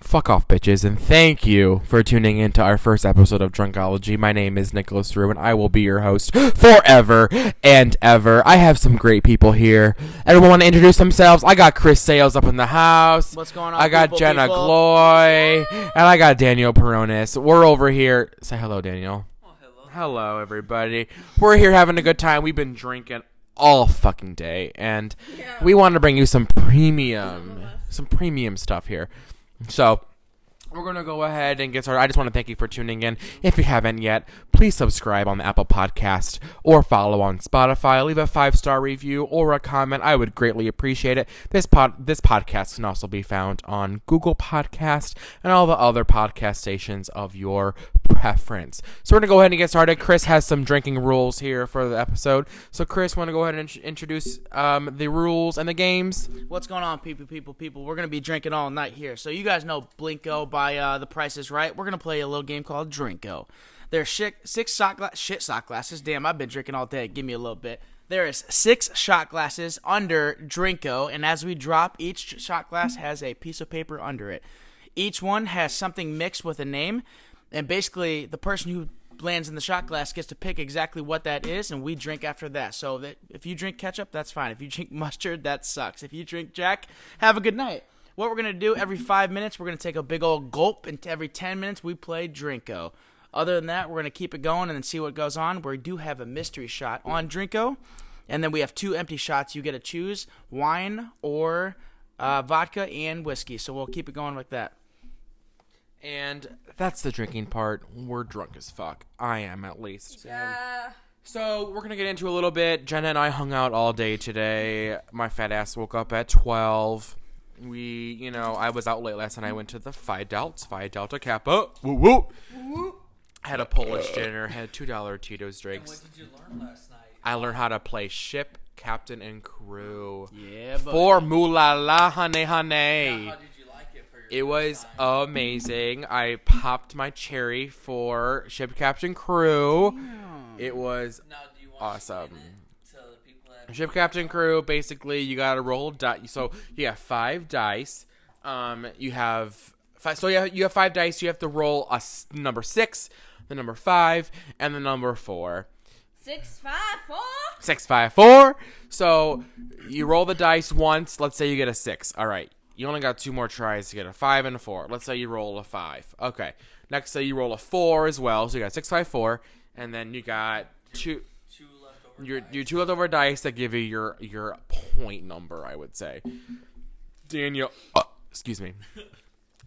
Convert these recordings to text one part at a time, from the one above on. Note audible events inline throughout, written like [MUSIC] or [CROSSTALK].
Fuck off, bitches, and thank you for tuning in to our first episode of Drunkology. My name is Nicholas Rue, and I will be your host [GASPS] forever and ever. I have some great people here. Everyone want to introduce themselves? I got Chris Sales up in the house. What's going on? I got people, Jenna people? Gloy, and I got Daniel Peronis. We're over here. Say hello, Daniel. Hello, everybody. We're here having a good time. We've been drinking all fucking day, and we want to bring you some premium, some premium stuff here. So. We're going to go ahead and get started. I just want to thank you for tuning in. If you haven't yet, please subscribe on the Apple Podcast or follow on Spotify. Leave a five star review or a comment. I would greatly appreciate it. This pod, this podcast can also be found on Google Podcast and all the other podcast stations of your preference. So we're to go ahead and get started. Chris has some drinking rules here for the episode. So Chris, want to go ahead and int- introduce um, the rules and the games? What's going on, people, people, people? We're gonna be drinking all night here. So you guys know Plinko by uh, The Price is Right. We're gonna play a little game called Drinko. There's shi six shot gla- shit shot glasses. Damn, I've been drinking all day. Give me a little bit. There is six shot glasses under Drinko, and as we drop, each shot glass has a piece of paper under it. Each one has something mixed with a name, and basically the person who lands in the shot glass gets to pick exactly what that is, and we drink after that. So that if you drink ketchup, that's fine. If you drink [LAUGHS] mustard, that sucks. If you drink Jack, have a good night. What we're gonna do every five minutes, we're gonna take a big old gulp, and every ten minutes we play Drinko. Other than that, we're gonna keep it going and then see what goes on. We do have a mystery shot on Drinko, and then we have two empty shots. You get to choose wine or uh, vodka and whiskey. So we'll keep it going like that. And that's the drinking part. We're drunk as fuck. I am at least. Yeah. So we're gonna get into a little bit. Jenna and I hung out all day today. My fat ass woke up at twelve. We, you know, I was out late last night. I went to the Phi Delta, Phi Delta Kappa. Woo woo. Had a Polish dinner. Had two dollar Tito's drinks. What did you learn last night? I learned how to play ship, captain, and crew. Yeah, but For Mulala Hane Hane. How did you like it for your It first was time? amazing. I popped my cherry for ship captain crew. It was Now, do you want awesome. to explain it to the people that ship captain crew. Basically, you got to roll dice. So you have five dice. Um, you have five. So you have, you have five dice. You have to roll a s- number six, the number five, and the number four. Six five four. Six, five, four. So you roll the dice once. Let's say you get a six. All right. You only got two more tries to get a five and a four. Let's say you roll a five. Okay. Next, say you roll a four as well. So you got six, five, four, and then you got two. leftover Your dice. your two leftover dice that give you your your point number. I would say. Daniel, uh, excuse me. [LAUGHS]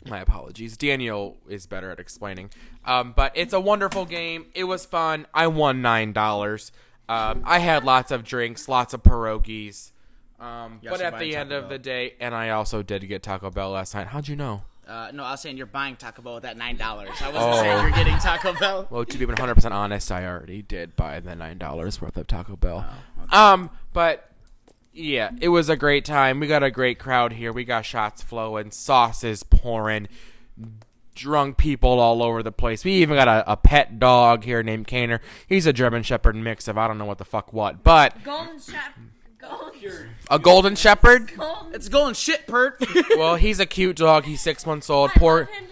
My apologies. Daniel is better at explaining. Um, but it's a wonderful game. It was fun. I won nine dollars. Um, I had lots of drinks, lots of pierogies. Um, but at buy the Taco end of Bell. the day, and I also did get Taco Bell last night. How'd you know? Uh, no, I was saying you're buying Taco Bell with that nine dollars. I wasn't Oh. saying you're getting Taco Bell. Well, to be 100% honest, I already did buy the nine dollars worth of Taco Bell. Oh, Um, but yeah, it was a great time. We got a great crowd here. We got shots flowing, sauces pouring, drunk people all over the place. We even got a, a pet dog here named Kaner. He's a German Shepherd mix of I don't know what the fuck what, but Golden shop. Golden. a Golden Shepherd. Golden. It's going shit, Pert. Well, he's a cute dog. He's six months old. I Poor. love him.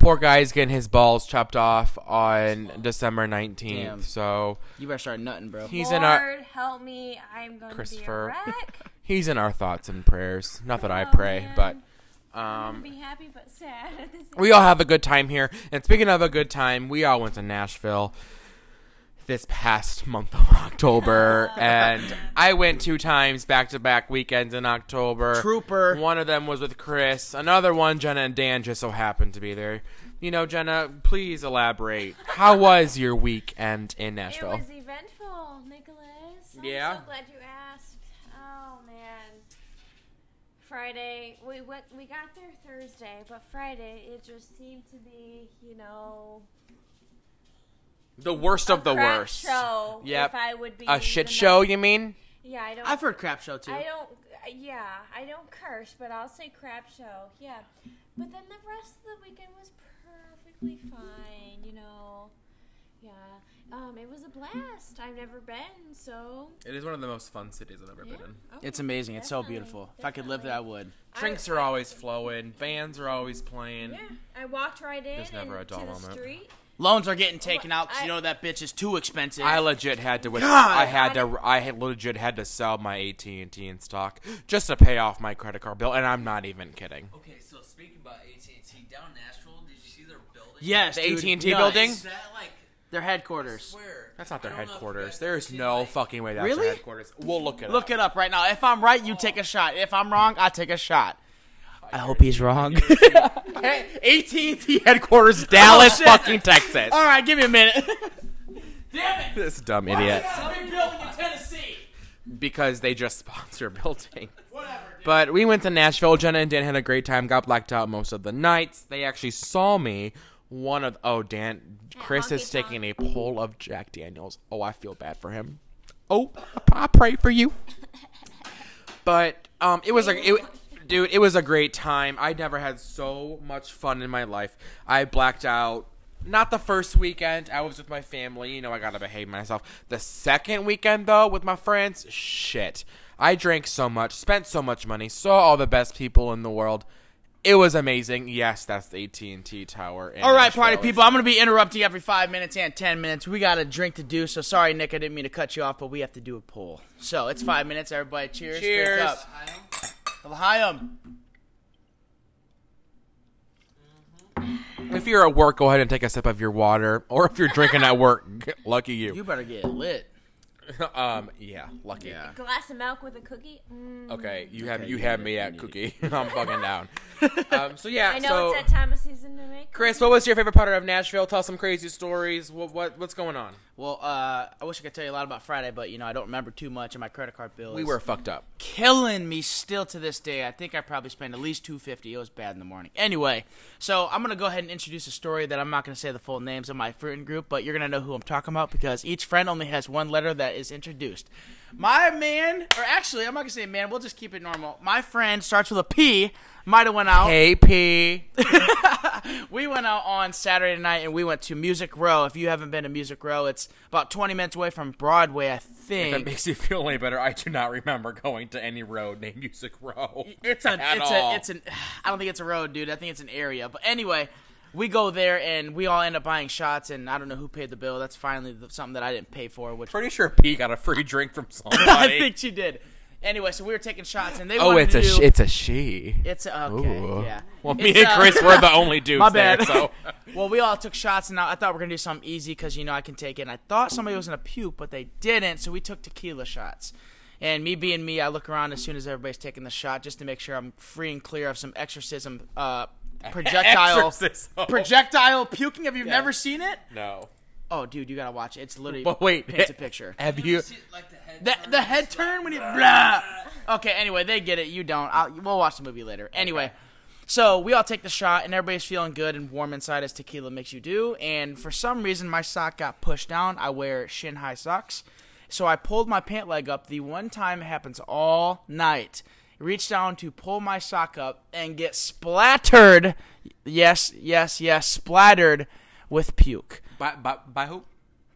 Poor guy's getting his balls chopped off on December 19th. So you better start nutting, bro. he's Lord, in our help me! I'm going Christopher. to be a wreck. [LAUGHS] he's in our thoughts and prayers. Not that I Oh, pray, man. but um, be happy but sad at the same we all have a good time here. And speaking of a good time, we all went to Nashville this past month of [LAUGHS] October, [LAUGHS] and I went two times back to back weekends in October. Trooper. One of them was with Chris. Another one, Jenna and Dan just so happened to be there. You know, Jenna, please elaborate. How was your weekend in Nashville? It was eventful, Nicholas. I'm Yeah? so glad you asked. Oh man. Friday, we went. We got there Thursday, but Friday it just seemed to be, you know, The worst of a the crap worst. Show. Yep. If I would be A shit the show, nice- you mean? Yeah, I don't. I've heard crap show too. I don't. Yeah, I don't curse, but I'll say crap show. Yeah, but then the rest of the weekend was perfectly fine. You know, Yeah. Um, it was a blast. I've never been, so It is one of the most fun cities I've ever yeah. been in. Oh, It's amazing. It's so definitely, beautiful. If I could live there, I definitely. would. I- Drinks are always flowing, bands are always playing. Yeah, I walked right in There's never a and dull to the moment. street. Loans are getting taken out because you know that bitch is too expensive. I legit had to. With, God! I had to. I had legit had to sell my AT and T in stock just to pay off my credit card bill, and I'm not even kidding. Okay, so speaking about AT and T down in Nashville, did you see their building? yes, The AT&T building? Is that like? Their I headquarters. swear. That's not their I don't know if you headquarters. guys There's ever no like- fucking way that's Really? their headquarters. We'll look it Look up. it up right now. If I'm right, you oh. take a shot. If I'm wrong, I take a shot. I hope he's wrong. [LAUGHS] AT&T headquarters, [LAUGHS] Dallas, shit. fucking Texas. All right, give me a minute. [LAUGHS] Damn it! This dumb idiot. Big building in Tennessee. Because they just sponsor a building. Whatever. dude. But we went to Nashville. Jenna and Dan had a great time. Got blacked out most of the nights. They actually saw me. One of oh Dan, Chris is taking a pull of Jack Daniels. Oh, I feel bad for him. Oh, I pray for you. But um, it was like it, dude. It was a great time. I never had so much fun in my life. I blacked out. Not the first weekend. I was with my family. You know, I gotta behave myself. The second weekend, though, with my friends, shit. I drank so much, spent so much money, saw all the best people in the world. It was amazing. Yes, that's the AT and T Tower. All right, Nashville. party people. I'm gonna be interrupting every five minutes and ten minutes. We got a drink to do, so sorry, Nick. I didn't mean to cut you off, but we have to do a poll. So it's five minutes. Everybody, cheers. Cheers. L'chaim. Mm-hmm. If you're at work, go ahead and take a sip of your water. Or if you're drinking at work, [LAUGHS] lucky you. You better get lit. [LAUGHS] um, yeah, lucky. Yeah. Glass of milk with a cookie. Mm. Okay, you have Okay, you you have me at cookie. [LAUGHS] I'm fucking down. [LAUGHS] Um, so yeah, I know so it's that time of season to make. Chris, what was your favorite part of Nashville? Tell some crazy stories. What what what's going on? Well, uh, I wish I could tell you a lot about Friday, but you know I don't remember too much, and my credit card bill. We were fucked up. killing me still to this day. I think I probably spent at least two fifty. It was bad in the morning. Anyway, so I'm gonna go ahead and introduce a story that I'm not gonna say the full names of my friend group, but you're gonna know who I'm talking about because each friend only has one letter that is introduced. My man, or actually, I'm not gonna say man. We'll just keep it normal. My friend starts with a P. Might have went out. Hey P. [LAUGHS] We went out on Saturday night and we went to Music Row. If you haven't been to Music Row, it's about 20 minutes away from Broadway, I If think. that makes you feel any better, I do not remember going to any road named Music Row. It's [LAUGHS] a, it's all. a, it's an. [SIGHS] I don't think it's a road, dude. I think it's an area. But anyway, we go there and we all end up buying shots, and I don't know who paid the bill. That's finally the, something that I didn't pay for, which Pretty sure P got a free drink from [LAUGHS] somebody. I think she did. Anyway, so we were taking shots, and they oh, wanted it's to a do, sh- it's a she. it's a, okay, Ooh. yeah. Well, me It's, and uh, Chris were the only [LAUGHS] dudes My bad. there. So [LAUGHS] well, we all took shots, and I I thought we are gonna do something easy because you know I can take it. And I thought somebody was gonna puke, but they didn't. So we took tequila shots. And me being me, I look around as soon as everybody's taking the shot just to make sure I'm free and clear of some exorcism uh, projectile Exorcism. projectile puking. Have you never seen it? no. Oh, dude, you gotta watch it. It's literally But wait, paints a picture. Have You you? see, like the head. The, turn the and head stuff? turn when you blah. Okay, anyway, they get it. You don't. I'll, we'll watch the movie later. Anyway, so we all take the shot, and everybody's feeling good and warm inside as tequila makes you do. And for some reason, my sock got pushed down. I wear shin high socks, so I pulled my pant leg up. The one time it happens all night. Reach down to pull my sock up and get splattered. Yes, yes, yes, splattered with puke By, by, by who?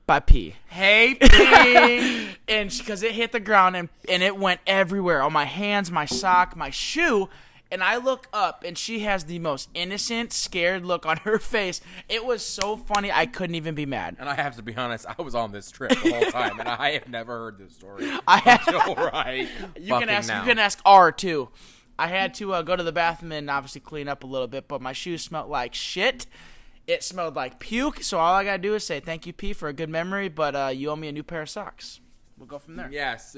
by pee Hey pee. [LAUGHS] and because it hit the ground and and it went everywhere on my hands, my sock, my shoe. And I look up, and she has the most innocent, scared look on her [LAUGHS] face. It was so funny, I couldn't even be mad. and I have to be honest, I was on this trip the whole time, and I have never heard this story. [LAUGHS] I had, Until [LAUGHS] right. you can ask, now. you can ask R too. I had to uh, go to the bathroom and obviously clean up a little bit, but my shoes smelled like shit. It smelled like puke. So all I gotta do is say thank you, P, for a good memory, but uh, you owe me a new pair of socks. We'll go from there. Yes,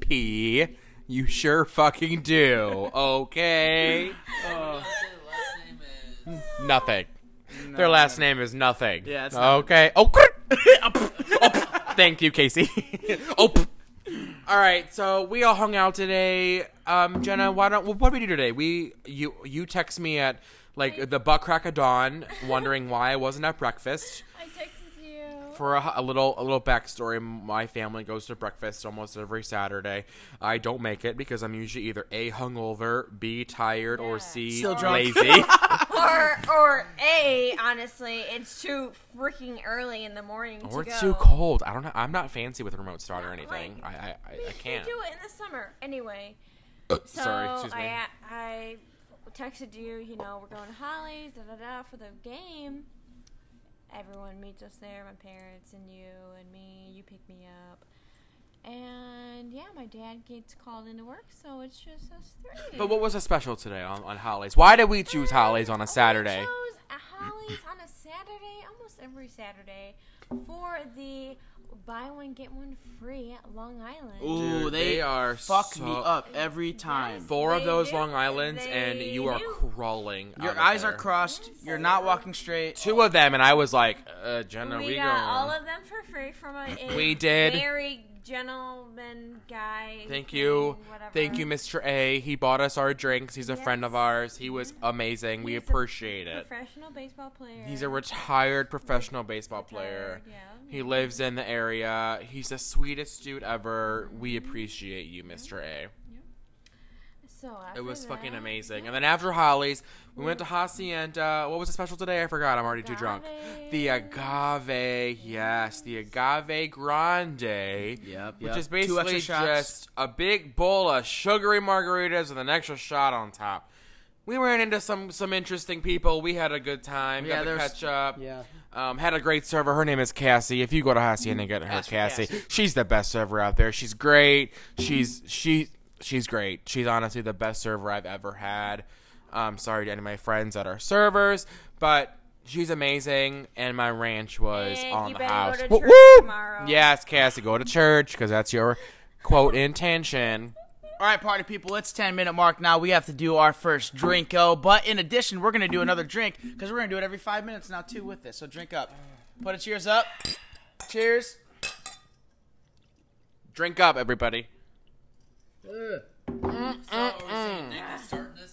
P. You sure fucking do. Okay. Say the last. Nothing. Their last name is nothing. Yeah, it's not- okay. Oh, [LAUGHS] oh, thank you, Casey. [LAUGHS] oh. All right, so we all hung out today. Um, Jenna, why don't what did we do today? We you you text me at like the butt crack of dawn, wondering why I wasn't at breakfast. I texted you. For a, a little a little backstory, my family goes to breakfast almost every Saturday. I don't make it because I'm usually either a hungover, b tired, or c Still drunk. lazy. [LAUGHS] or or a honestly, it's too freaking early in the morning to Or it's go. too cold. I don't know. I'm not fancy with a remote start or anything. Like, I I, I, I can't. do it in the summer anyway. So Sorry, excuse me. I I texted you. You know, we're going to Holly's da da da for the game. Everyone meets us there. My parents and you and me. You pick me up. And yeah, my dad gets called into work, so it's just us three. But what was so special today on, on Hollies? Why did we choose um, Hollies on a Saturday? We chose a Hollies on a Saturday, almost every Saturday, for the buy one get one free at Long Island. Ooh, Dude, they, they are fuck so- me up every time. Four of those do. Long Islands, and They you are do. crawling. Your out of eyes there. are crossed. You're not walking straight. Two of them, and I was like, uh, Jenna, we we, got going. all of them for free from a, a We did. very gentleman guy. Thank thing, you. whatever. Thank you, Mr. A. He bought us our drinks. He's a friend of ours. He was amazing. We He's a appreciate it. Professional baseball player. He's a retired professional baseball player. Yeah. He lives in the area. He's the sweetest dude ever. We appreciate you, Mr. A. So It was after fucking that, amazing. And then after Holly's, we went to Hacienda. What was the special today? I forgot. I'm already too drunk. The agave, yes, the agave grande. Yep, Which is basically just a big bowl of sugary margaritas with an extra shot on top. We ran into some some interesting people. We had a good time. Yeah, got to catch up. Yeah. Um, had a great server. Her name is Cassie. If you go to Hacienda and get her, Ask Cassie. Cassie. She's the best server out there. She's great. She's she she's great. She's honestly the best server I've ever had. Um, sorry to any of my friends that are servers, but she's amazing. And my ranch was And on you the better go house. to Woo- church woo! tomorrow. Yes, Cassie, go to church because that's your quote intention. All right, party people, it's 10 minute mark now. We have to do our first drinko. But in addition, we're going to do another drink because we're going to do it every five minutes now, too, with this. So drink up. Put a cheers up. Cheers. Drink up, everybody.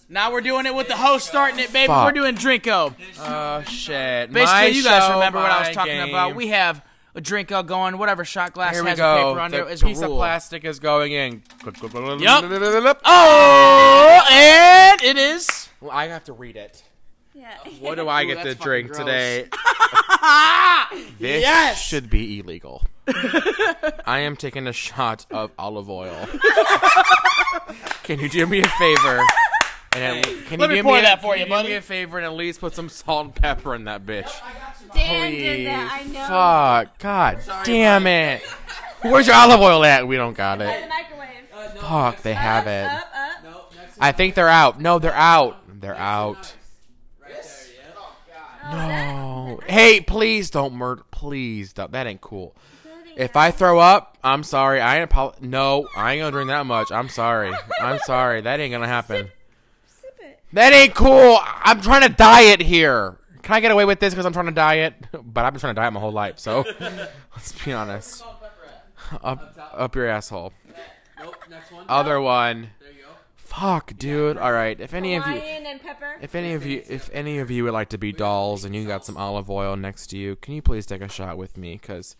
Now we're doing it with the host starting it, baby. Fuck. We're doing drinko. Oh shit! Basically, My you guys show, remember what I my was talking game. about. We have a drinko going, whatever shot glass Here has a go. paper under The it is a piece of plastic is going in. Yup. Oh, and it is. Well, I have to read it. Yeah. Uh, what do I Ooh, get to drink gross. today? [LAUGHS] This Yes! should be illegal. I am taking a shot of olive oil. [LAUGHS] Can you do me a favor? And at, can Let you me do pour me a, that for can you, do buddy. me a favor and at least put some salt and pepper in that bitch? Dan Please. did that. I know. Fuck. God damn it. Where's your olive oil at? We don't got The it. microwave. Fuck, they have it. Up, up. I think they're out. No, they're out. They're out. Oh, oh No. Hey, please don't murder. Please don't. That ain't cool. If I throw up, I'm sorry. I ain't apo- No, I ain't gonna drink that much. I'm sorry. I'm sorry. That ain't gonna happen. Sip it. That ain't cool. I'm trying to diet here. Can I get away with this because I'm trying to diet? [LAUGHS] But I've been trying to diet my whole life. So [LAUGHS] let's be honest. Up, up your asshole. Nope, next one. Other one. There you go. Fuck, dude. All right. If any of you. Hawaiian and pepper. If any of you, if any of you would like to be dolls and you got some olive oil next to you, can you please take a shot with me? Cause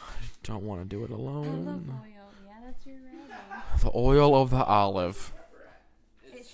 I don't want to do it Olive alone. oil. Yeah, that's your rabbit. The oil of the olive. It should be right there.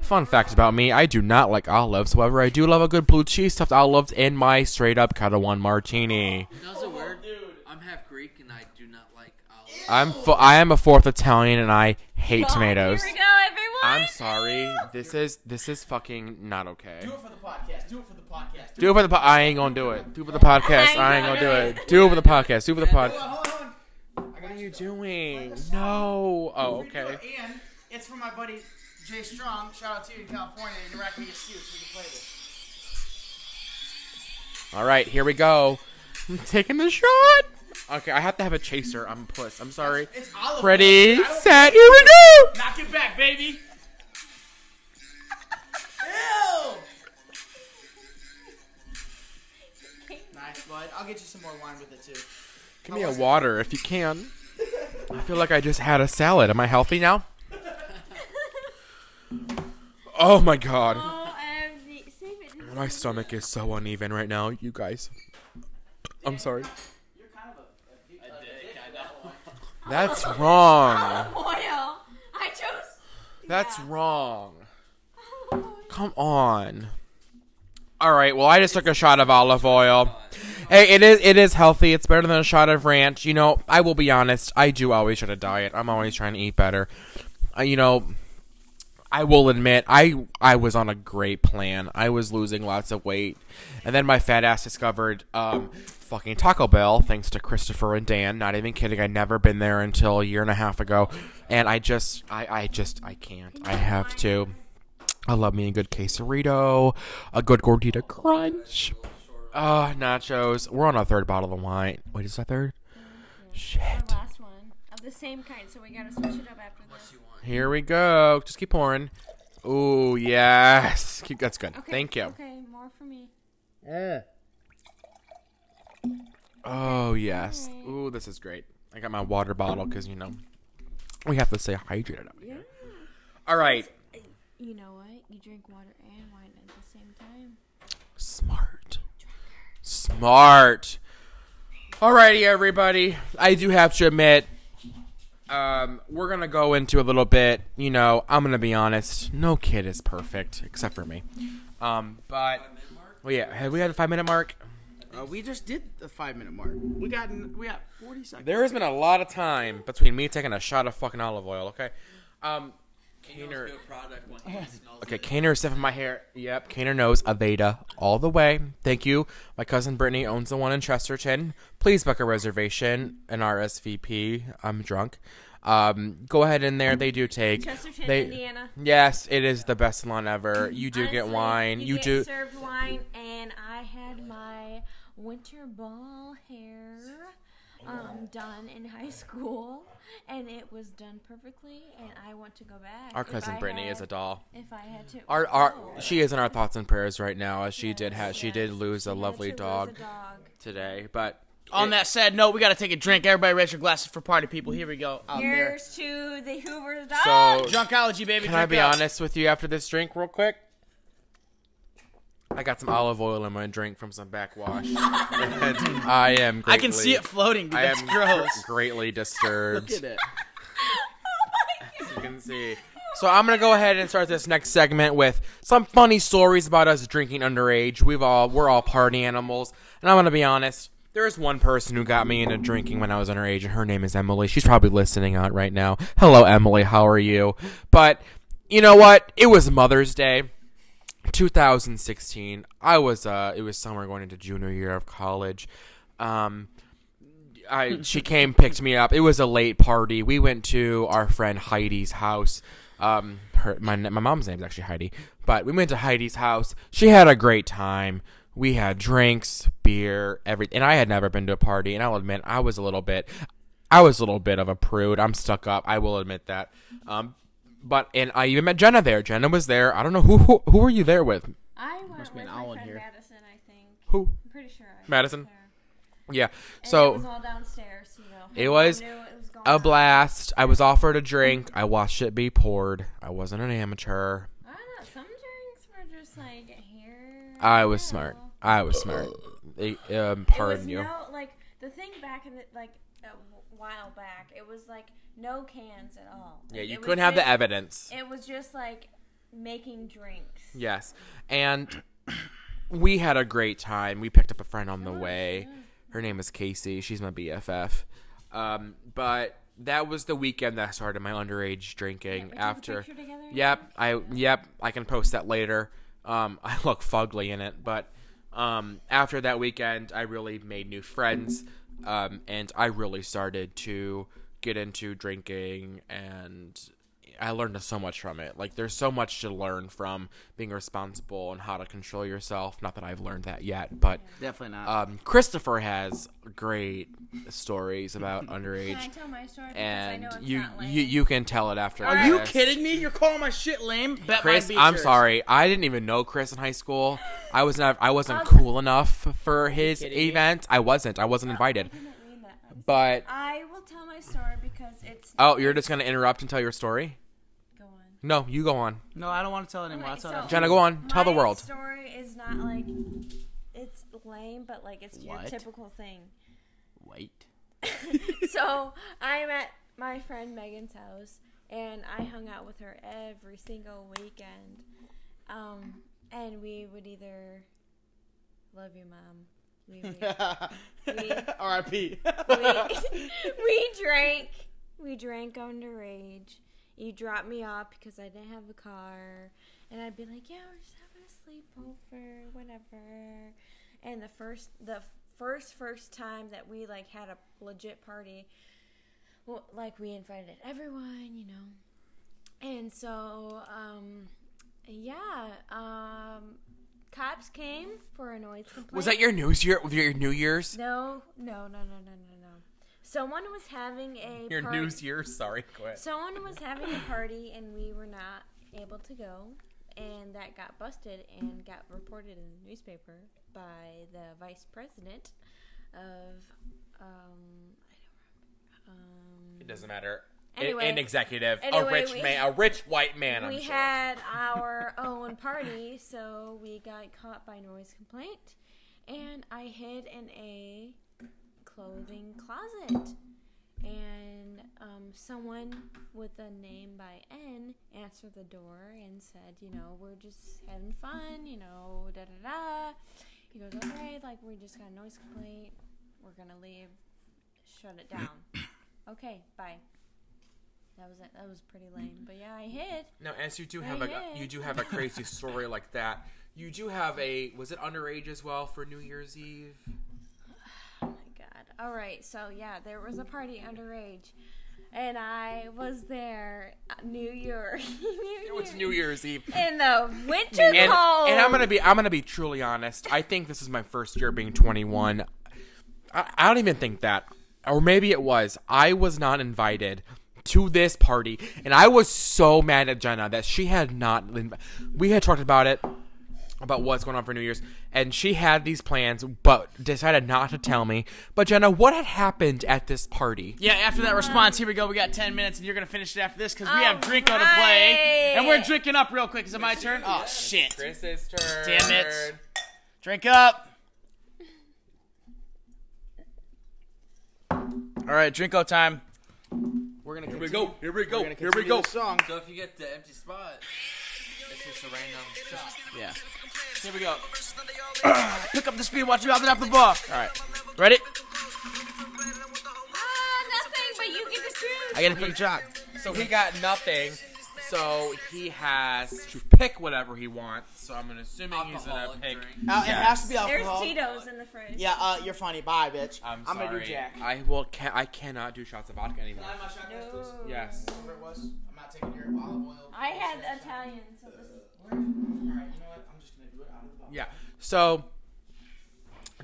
Fun fact about me: I do not like olives. However, I do love a good blue cheese stuffed olives in my straight up Ketel One martini. You know what's so weird? I'm half Greek and I do not like olives. I'm fo- I am a fourth Italian and I hate tomatoes. Here we go, everyone. I'm sorry. This is this is fucking not okay. Do it for the podcast. Do it for the podcast. Do it for the po- I ain't gonna do it. Do it for the podcast. I ain't gonna do it. Do it for the podcast. Do it for the pod. Hold on, hold on, hold on. What are you doing? No. Oh, okay. And it's for my buddy Jay Strong. Shout out to you in California. You're rocking me a suit so we can play this. All right, here we go. I'm [LAUGHS] taking the shot. Okay, I have to have a chaser. I'm a puss. I'm sorry. It's olive Ready. Set, here we go. Knock it back, baby. Ew. Nice, bud. I'll get you some more wine with it too. Give me a water if you can. I feel like I just had a salad. Am I healthy now? Oh my god. Save it. My stomach is so uneven right now, you guys. I'm sorry. Kind of a. That's wrong. Oil. I chose. That's wrong. Come on. All right. Well, I just took a shot of olive oil. Hey, it is it is healthy. It's better than a shot of ranch. You know, I will be honest. I do always try to diet. I'm always trying to eat better. Uh, you know, I will admit I I was on a great plan. I was losing lots of weight, and then my fat ass discovered um, fucking Taco Bell. Thanks to Christopher and Dan. Not even kidding. I'd never been there until a year and a half ago, and I just I I just I can't. I have to. I love me a good quesarito, a good gordita crunch. Oh, nachos. We're on our third bottle of wine. Wait, is that third? Shit. The last one of the same kind, so we gotta switch it up after this. Here we go. Just keep pouring. Ooh, yes. Keep, that's good. Okay. Thank you. Okay, more for me. Yeah. Oh, yes. Ooh, this is great. I got my water bottle because, you know, we have to stay hydrated up here. Yeah. All right. You know what? You drink water and wine at the same time. Smart. Smart. Alrighty, everybody. I do have to admit, um, we're gonna go into a little bit. You know, I'm gonna be honest. No kid is perfect except for me. Um, but well, yeah. Have we had a five minute mark? Uh, we just did the five minute mark. We got we got forty seconds. There has been a lot of time between me taking a shot of fucking olive oil. Okay. Um, Kaner. Good product when he [LAUGHS] smells Okay, it. Kaner is in my hair. Yep, Kaner knows Aveda all the way. Thank you. My cousin Brittany owns the one in Chesterton. Please book a reservation, an RSVP. I'm drunk. Um, go ahead in there. They do take. Chesterton, they, Indiana. Yes, it is the best salon ever. You do get Honestly, wine. You, get do. served wine, and I had my winter ball hair um, done in high school, and it was done perfectly. And I want to go back. Our cousin I Brittany is a doll. If I had to, Our, our, Oh. she is in our thoughts and prayers right now, as she did Yes, have. She did lose She a lovely to lose a dog dog. today, but On that sad note, we got to take a drink. Everybody, raise your glasses for party people. Here we go. Out there. Here's to the Hoover dog. So- Drunkology, baby. Can I drink be up. honest with you after this drink, real quick? I got some olive oil in my drink from some backwash. [LAUGHS] and I am. Greatly, I can see it floating. Dude. I That's am gross. greatly disturbed. [LAUGHS] Look at it. As you can see. So I'm gonna go ahead and start this next segment with some funny stories about us drinking underage. We've all we're all party animals, and I'm gonna be honest. There is one person who got me into drinking when I was underage, and her name is Emily. She's probably listening out right now. Hello, Emily. How are you? But you know what? It was Mother's Day. 2016. I was uh it was summer going into junior year of college. Um I she came picked me up. It was a late party. We went to our friend Heidi's house. Um her my my mom's name is actually Heidi, but we went to Heidi's house. She had a great time. We had drinks, beer, everything. And I had never been to a party, and I'll admit I was a little bit I was a little bit of a prude. I'm stuck up. I will admit that. Um but and I even met Jenna there. Jenna was there. I don't know who who, who were you there with? I went be with an my owl in friend here. Madison. I think. Who? I'm pretty sure. I Madison? there. Yeah. And So it was all downstairs. You know. It Everyone was knew it was going a on. blast. I was offered a drink. I watched it be poured. I wasn't an amateur. I don't know. Some drinks were just like here. I was now. smart. I was smart. Eh, um, It was pardon you. no like the thing back in the like a while back. It was like no cans at all. Yeah, you couldn't have the evidence. It was just like making drinks. Yes. And [CLEARS THROAT] we had a great time. We picked up a friend on the way. Her name is Casey. She's my BFF. Um, but that was the weekend that I started my underage drinking a after. Yep, I yep, I can post that later. Um, [LAUGHS] I look fugly in it, but um, after that weekend, I really made new friends, um, and I really started to get into drinking, and I learned so much from it. Like, there's so much to learn from being responsible and how to control yourself. Not that I've learned that yet, but Definitely not. um, Christopher has great stories about underage. Can I underage, tell my story? Because I know and it's you not lame. you you can tell it after. Are you kidding me? You're calling my shit lame? Bet Chris, my I'm sorry. I didn't even know Chris in high school. I was not. I wasn't cool enough for his event. I wasn't. I wasn't invited. I didn't mean that. I'm But I will tell my story because it's. oh, you're just gonna interrupt and tell your story? Go on. No, you go on. No, I don't want to tell it anymore. I'll Okay, tell so- it. Jenna, go on. Tell the my world. story is not like it's lame, but like it's your What? typical thing. Wait. [LAUGHS] so I'm at my friend Megan's house, and I hung out with her every single weekend. Um, and we would either Love you, mom. Leave me. R.I.P. we, we drank. We drank underage. You dropped me off because I didn't have a car, and I'd be like, "Yeah, we're just having a sleepover, whatever." And the first, the first, first time that we like had a legit party, well, like we invited everyone, you know, and so, um, yeah, um, cops came for a noise complaint. Was that your New Year? Your New Year's? No, no, no, no, no, no, no. Someone was having a Your party. New Year's? Sorry, quit. Someone was having a party and we were not able to go, and that got busted and got reported in the newspaper by the vice president of um, I don't remember. Um, It doesn't matter. Anyway. an executive, a rich we- man, a rich white man. We sure. had [LAUGHS] our own party, so we got caught by noise complaint, and I hid in a clothing closet. And um, someone with a name by N answered the door and said, you know, we're just having fun, you know, da da da. He goes, okay, like we just got a noise complaint. We're gonna leave. Shut it down. [CLEARS THROAT] okay, bye. That was it. That was pretty lame. But yeah, I hid. Now, as you do I have a hid. you do have a crazy [LAUGHS] story like that. You do have a was it underage as well for New Year's Eve? [SIGHS] Oh my god. All right. So yeah, there was a party underage, and I was there. uh, New Year. [LAUGHS] New It's New Year's Eve. in the winter And, cold. and I'm gonna be I'm gonna be truly honest. I think this is my first year being 21. I, I don't even think that, or maybe it was. I was not invited to this party, and I was so mad at Jenna that she had not. We had talked about it about what's going on for New Year's, and she had these plans, but decided not to tell me. But Jenna, what had happened at this party? Yeah, after that response, here we go. We got 10 minutes, and you're going to finish it after this because we have All Drinko to play. And we're drinking up real quick. Is it my turn? Oh, shit. Chris's turn. Damn it. Drink up. All right, drink Drinko time. We're going to Here we go. Here we go. Here we go. song. So if you get the empty spot, it's just a random shot. Yeah. Here we go. [COUGHS] Pick up the speed. Watch you out the ball. All right. Ready? Ah, nothing. But you get to choose. I got a pick shot. So he got nothing. So he has to pick whatever he wants. So I'm assuming he's gonna Alcoholic pick. drink. Uh, It has to be There's alcohol. Tito's in the fridge. Yeah, uh, you're funny. Bye, bitch. I'm I'm sorry. gonna do Jack. I will. Can, I cannot do shots of vodka anymore. my shot, No. Yes. Whatever it was. I'm not taking your olive oil. I had Italian, so this is. Alright, you know what? I'm just gonna do it out of the bottle. Yeah. So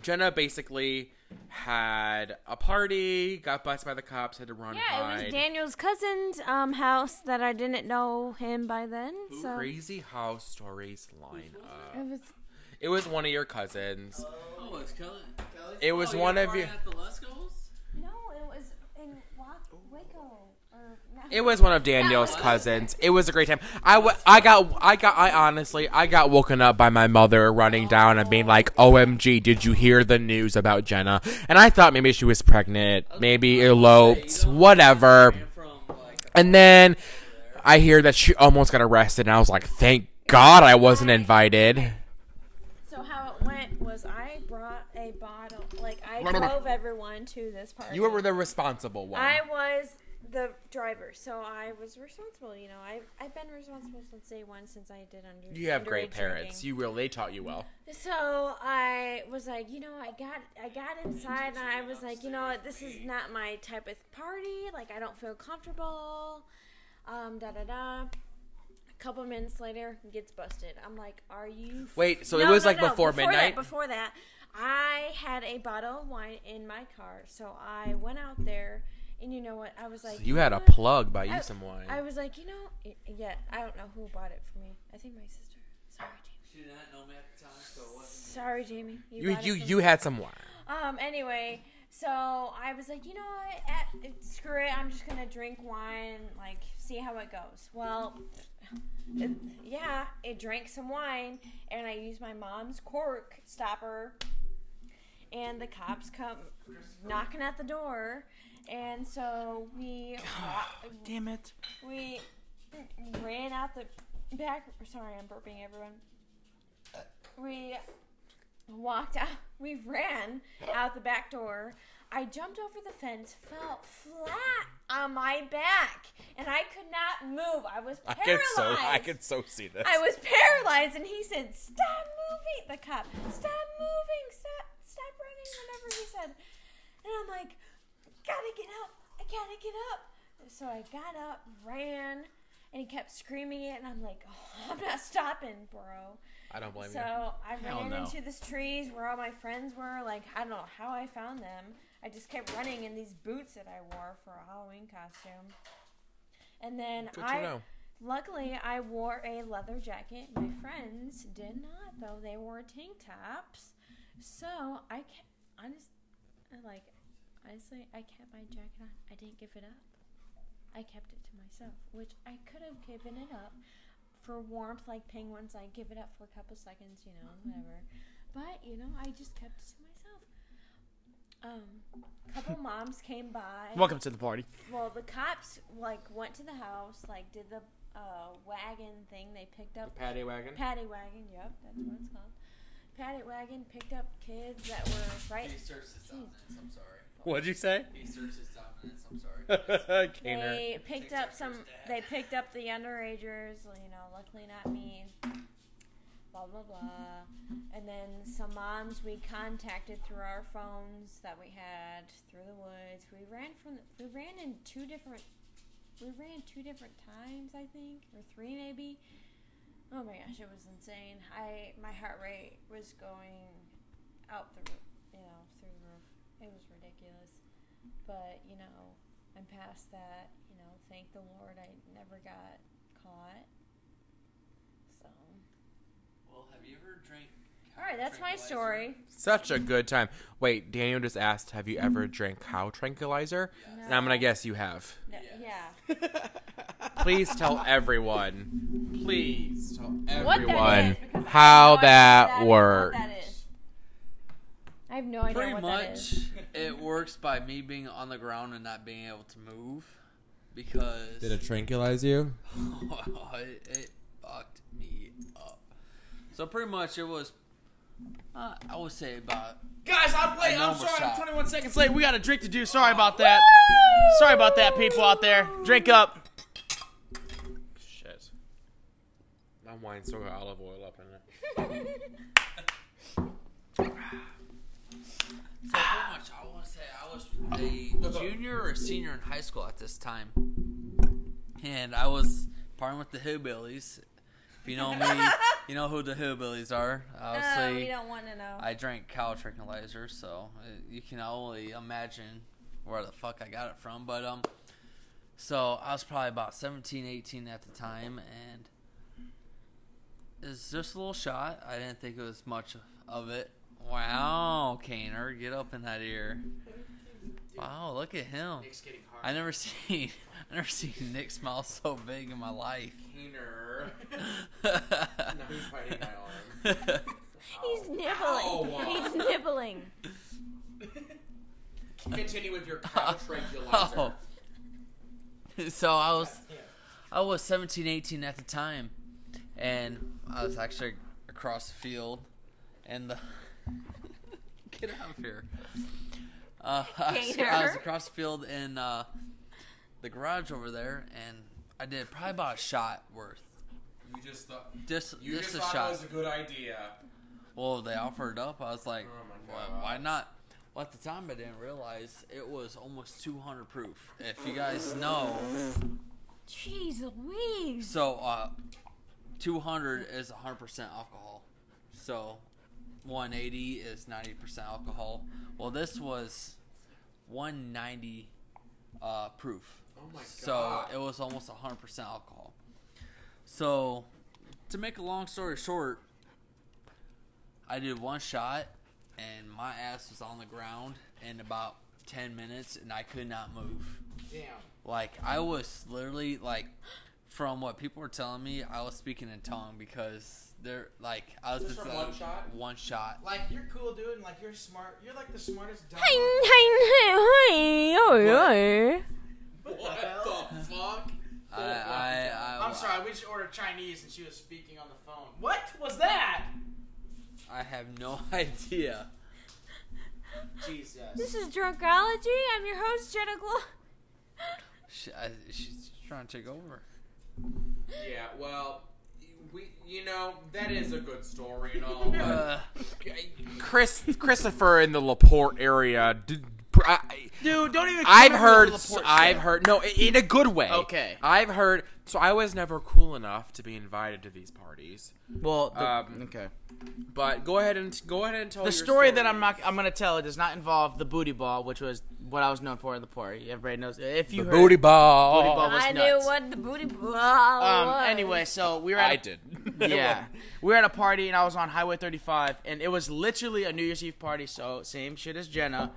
Jenna basically had a party, got busted by the cops, had to run. Yeah, hide. it was Daniel's cousin's um house that I didn't know him by then. So Crazy how stories line up. it was. It was one of your cousins. Oh, it's Kelly. It was oh, one you're of you. partying At the Lescos? No, it was in Wa- Waco. Or no. It was one of Daniel's cousins. It was a great time. I, w- I got I got I honestly I got woken up by my mother running down and being like, "OMG, did you hear the news about Jenna?" And I thought maybe she was pregnant, maybe eloped, whatever. Ran from like And then I hear that she almost got arrested, and I was like, "Thank God I wasn't invited." So how it went was I brought a bottle. Like I drove everyone to this party. You were the responsible one. I was the driver, so I was responsible. You know, I I've been responsible since day one, since I did under. you have great parents. drinking. You really they taught you well. So I was like, you know, I got I got inside and I was like, you know, this is not my type of party. Like I don't feel comfortable. Um, da da da. A couple minutes later, gets busted. I'm like, are you? Wait, so it was no, like no, before, that- midnight. before that, I had a bottle of wine in my car, so I went out there, and you know what? I was like, you had a plug by you some wine. I was like, you know, y- yeah, I don't know who bought it for me. I think my sister. Sorry, Jamie. she did not know me at the time, so it wasn't. Sorry, Jamie. you bought it you you had some wine. Um. Anyway, so I was like, you know what? Eh, screw it. I'm just gonna drink wine, like see how it goes. Well, it, yeah, it drank some wine, and I used my mom's cork stopper, and the cops come knocking at the door, and so we wa- Damn it. we ran out the back. Sorry, I'm burping everyone. We walked out. We ran out the back door. I jumped over the fence, fell flat on my back, and I could not move. I was I paralyzed. can so I can so see this. I was paralyzed, and he said, "Stop moving!" The cop, "Stop moving! Stop! Stop running!" Whatever he said, and I'm like, "Gotta get up! I gotta get up!" So I got up, ran, and he kept screaming it, and I'm like, oh, "I'm not stopping, bro!" I don't blame So you. I ran no. into these trees where all my friends were. Like I don't know how I found them. I just kept running in these boots that I wore for a Halloween costume. And then I know. Luckily, I wore a leather jacket. My friends did not, though. They wore tank tops. So I kept, honest, I like, honestly, I kept my jacket on. I didn't give it up. I kept it to myself, which I could have given it up for warmth, like penguins. I give it up for a couple seconds, you know, whatever. But you know, I just kept it to myself. Um, couple [LAUGHS] moms came by. Welcome to the party. Well, the cops like went to the house, like did the uh, wagon thing. They picked up Paddy wagon. paddy wagon. Yep, that's what it's called. Paddy wagon picked up kids that were right. He asserts his dominance. I'm sorry. What'd you say? He asserts his dominance. I'm sorry. [LAUGHS] They picked up up some. They picked up the underagers. You know, luckily not me. Blah blah blah. And then some moms we contacted through our phones that we had through the woods. We ran from. We ran in two different. We ran two different times, I think, or three maybe. Oh my gosh, it was insane. I my heart rate was going out the, you know, through the roof. It was ridiculous. But you know, I'm past that. You know, thank the Lord, I never got caught. So, well, have you ever drank? all right, that's my story. Such a good time. Wait, Daniel just asked, "Have you ever [LAUGHS] drank cow tranquilizer?" And I'm gonna guess you have. No, Yes. yeah. [LAUGHS] Please tell everyone. Please tell everyone that is, how have no idea that what works. that is. I have no idea Pretty what that is. Much, it works by me being on the ground and not being able to move because Did it tranquilize you? [LAUGHS] it, it fucked me up. So pretty much, it was. Uh, I would say about. Guys, I'm late. A I'm sorry. shot. I'm 21 seconds late. We got a drink to do. Sorry about that. Sorry about that, people out there. Drink up. Shit. My wine still got olive oil up in it. [LAUGHS] [LAUGHS] So a junior or senior in high school at this time, and I was partying with the hillbillies. If you know me, [LAUGHS] you know who the hillbillies are. Oh, Obviously, we don't want to know. I drank cow tranquilizer, so uh, you can only imagine where the fuck I got it from. But um, so I was probably about 17, 18 at the time, and it's just a little shot. I didn't think it was much of it. Wow, Kaner, get up in that ear. [LAUGHS] Wow, look at him. I never [LAUGHS] seen I never seen Nick smile so big in my life. Keener. [LAUGHS] he's biting my arm. [LAUGHS] He's nibbling. Ow. He's nibbling. Continue with your cow tranquilizer. Oh. So I was I was 17, 18 at the time, and I was actually across the field, and the get out of here. Uh, [LAUGHS] I, was, I was across the field in uh, the garage over there, and I did probably about a shot worth. You just thought Just you just, just a thought shot. it was a good idea. Well, they offered up. I was like, Oh my "Why- why not? Well, at the time, I didn't realize it was almost 200 proof. If you guys know, Jeez Louise. so uh, 200 is 100% alcohol. So 180 is 90% alcohol. Well, this was 190 uh, proof. Oh my god. So it was almost 100% alcohol. So, to make a long story short, I did one shot and my ass was on the ground in about 10 minutes and I could not move. Damn. Like, I was literally, like, from what people were telling me, I was speaking in tongue because they're, like, I was Just just from one shot? One shot. Like you're cool, dude. And like you're smart. You're like the smartest. Dumb. Hey, hey, hey, hey, oh, yeah. What the fuck? I, I, I, I'm sorry. We just ordered Chinese and she was speaking on the phone. What was that? I have no [LAUGHS] idea. Jesus. This is Drunkology. I'm your host, Jenna Glo. She, I, she's trying to take over. Yeah, well, we you know that is a good story and all. [LAUGHS] But Uh, Chris Christopher in the Laporte area. Did, I, Dude, don't even. I've heard. I've heard. No, in a good way. Okay. I've heard. So I was never cool enough to be invited to these parties. Well, the, Um, okay. But go ahead and go ahead and tell The your story, that I'm not, I'm gonna tell, it does not involve the booty ball, which was what I was known for in the party. Everybody knows. If you heard, booty ball. Booty ball. was I nuts. knew what the booty ball Um. was. Anyway, so we were. At I a- did. [LAUGHS] [LAUGHS] Yeah, we were at a party and I was on Highway 35, and it was literally a New Year's Eve party. So same shit as Jenna,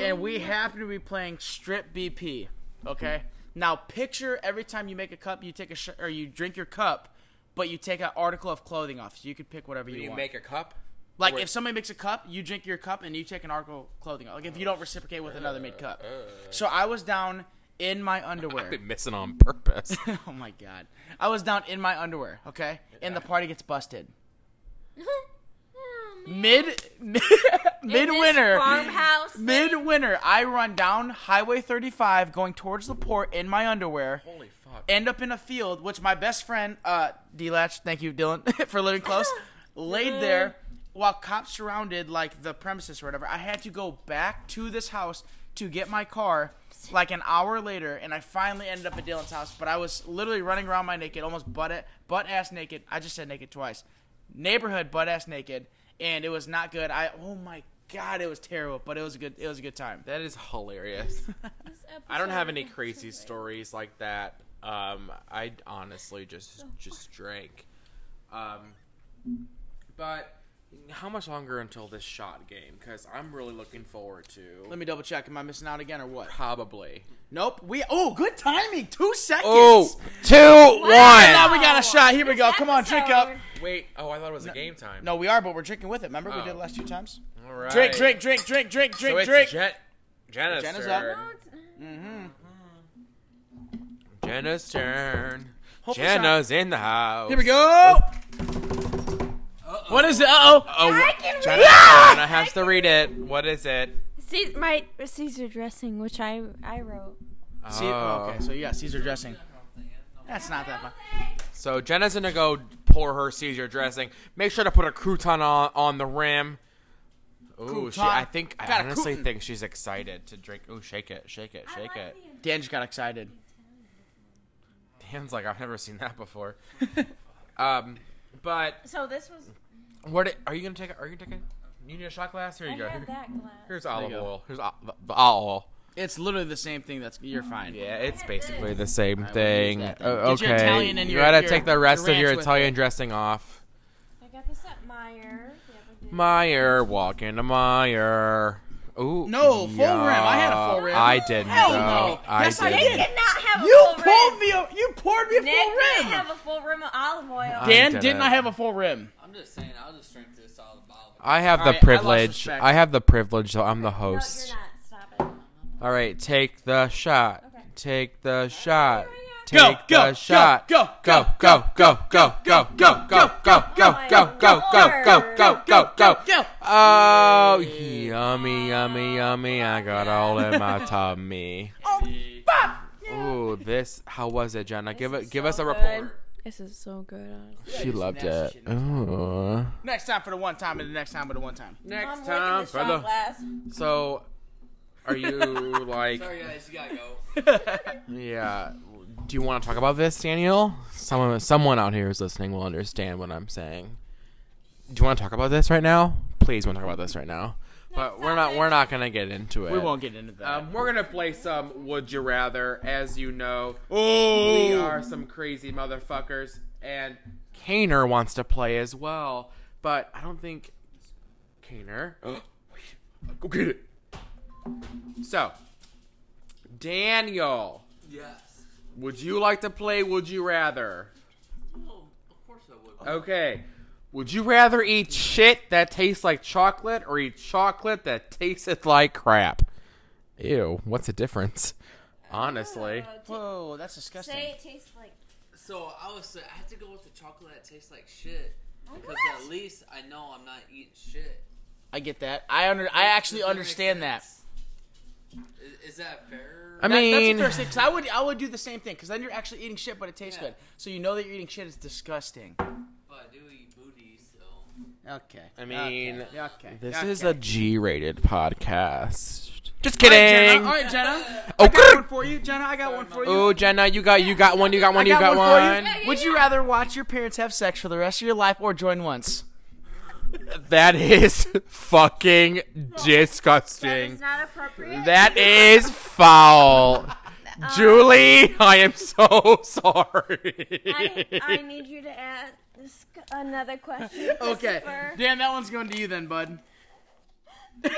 and we happen to be playing Strip BP. Okay. Now picture every time you make a cup, you take a sh- or you drink your cup, but you take an article of clothing off. So you could pick whatever you, want. you want. make a cup. Like Wait. if somebody makes a cup, you drink your cup and you take an article of clothing. Off. Like if you don't reciprocate with another made cup. So I was down in my underwear. I've been missing on purpose. [LAUGHS] oh my god. I was down in my underwear, okay? And the party gets busted. [LAUGHS] Mid [LAUGHS] In mid this winter. farmhouse. thing? Mid winter, I run down Highway 35 going towards the port in my underwear. Holy fuck. End up in a field, which my best friend, uh, D Latch, thank you, Dylan, [LAUGHS] for living close, [LAUGHS] laid there while cops surrounded like the premises or whatever. I had to go back to this house to get my car like an hour later, and I finally ended up at Dylan's house. But I was literally running around my naked, almost butt butt ass naked. I just said naked twice. Neighborhood butt ass naked, and it was not good. I oh my god, it was terrible, but it was a good it was a good time. That is hilarious. [LAUGHS] I don't have any crazy so stories like that. Um, I honestly just just drank. Um, but how much longer until this shot game? Because I'm really looking forward to. Let me double check. Am I missing out again or what? probably. Nope. We oh good timing. Two seconds. Oh, two, now one. we got a shot. Here we This go. Come on, drink up. Wait. Oh, I thought it was a game time. No, we are, but we're drinking with it. Remember we Oh. did it last two times. All right. Drink, drink, drink, drink, drink, So drink, it's drink. Jen- Jenna's, Jenna's up. turn. No, it's- Jenna's turn. Hopefully Jenna's in the house. Here we go. What is it? Uh oh. Oh, I can Jenna, read. Jenna has to read it. What is it? Ce- my Caesar dressing, which I I wrote. See, oh, okay, so you got Caesar dressing. That's not that fun. So Jenna's gonna go pour her Caesar dressing. Make sure to put a crouton on on the rim. Ooh, she, I think I Got a honestly crouton. think she's excited to drink. Ooh, shake it, shake it, shake it. Dan just got excited. Dan's like, I've never seen that before. [LAUGHS] um, but So this was. What it- are you gonna take? a- Are you gonna take? A, you need a shot glass? Here I you go. have Here- that glass. here's olive go. oil. Here's ol- the, the olive oil. It's literally the same thing. That's you're fine. Yeah, it's basically the same I will thing. use that. Uh, Get your okay, Italian and you your- gotta your- take the rest your of your Italian it. dressing off. I got this at Meijer. the. Meijer, walk into Meijer. Ooh, No, full yeah. rim. I had a full rim. I didn't. Hell though. no. I Yes, didn't. did. Nick did not have a You full poured rim. me a. You poured me a Nick full didn't rim. have a full rim of olive oil. I Dan did did it. not have a full rim. I'm just saying, I'll just drink this out of the bottle. I have All the right, privilege. respect. I, have the privilege, so I'm the no, host. you're not. Stop it. All right, take the shot. Okay. Take the shot. Go, Take go, the shot. go, go, go, go, go, go, go, go, go, go, go, go, go, go, go, go, go. Go. Oh, yummy, yummy, yummy! I got all in my tummy. Ooh, this. How was it, Jenna? Give it. Give us a report. This is so good. honestly. She loved it. Ooh. Next time for the one time and the next time for the one time. Next licking time for the. glass. So, are you like? Sorry guys, you gotta go. Yeah. Do you want to talk about this, Daniel? Someone, someone out here who's listening will understand what I'm saying. Do you want to talk about this right now? Please, want to talk about this right now. But we're not. We're not gonna get into it. We won't get into that. Um, we're gonna play some Would You Rather. As you know, oh, we are some crazy motherfuckers, and Kaner wants to play as well. But I don't think Kaner. [GASPS] Go get it. So, Daniel, Yes. Would you like to play Would You Rather? Oh, of course I would. Okay. Would you rather eat shit that tastes like chocolate or eat chocolate that tasted like crap? Ew, what's the difference? Honestly. Uh, t- Whoa, that's disgusting. say it tastes like. So I was I had to go with the chocolate that tastes like shit Because at least I know I'm not eating shit. I get that. I under. I actually Does that make understand that. Sense? Is, is that fair? I That- mean- that's because I would I would do the same thing because then you're actually eating shit, but it tastes Yeah. good. So you know that you're eating shit. It's disgusting. but I do eat booty, so. Okay. I mean, okay. okay. This okay. is a G-rated podcast. Just All right, kidding. Jenna. All right, Jenna. Oh, [LAUGHS] I got good. one for you, Jenna. I got one for you. Oh, Jenna, you got you got one. You got one. I You got, one. for you. Would you rather watch your parents have sex for the rest of your life or join once? That is fucking disgusting. is not appropriate. That is foul. Um, Julie, I am so sorry. I, I need you to ask another question. [LAUGHS] Okay. Christopher. Dan, that one's going to you then, bud. [LAUGHS]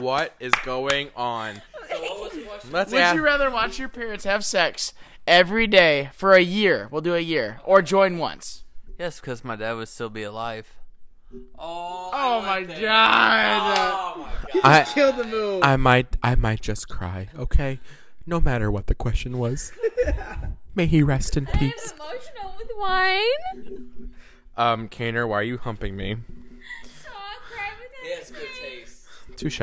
what is going on? So what was the? Let's Would ask. you rather watch your parents have sex every day for a year? We'll do a year. Or join once. Yes, because my dad would still be alive. Oh, Oh my god. Oh my god. I Kill the move. I might I might just cry. Okay, no matter what the question was. [LAUGHS] May he rest in I'm peace. emotional with wine. Um, Kaner, why are you humping me? So I'll cry with He has good taste. Touche.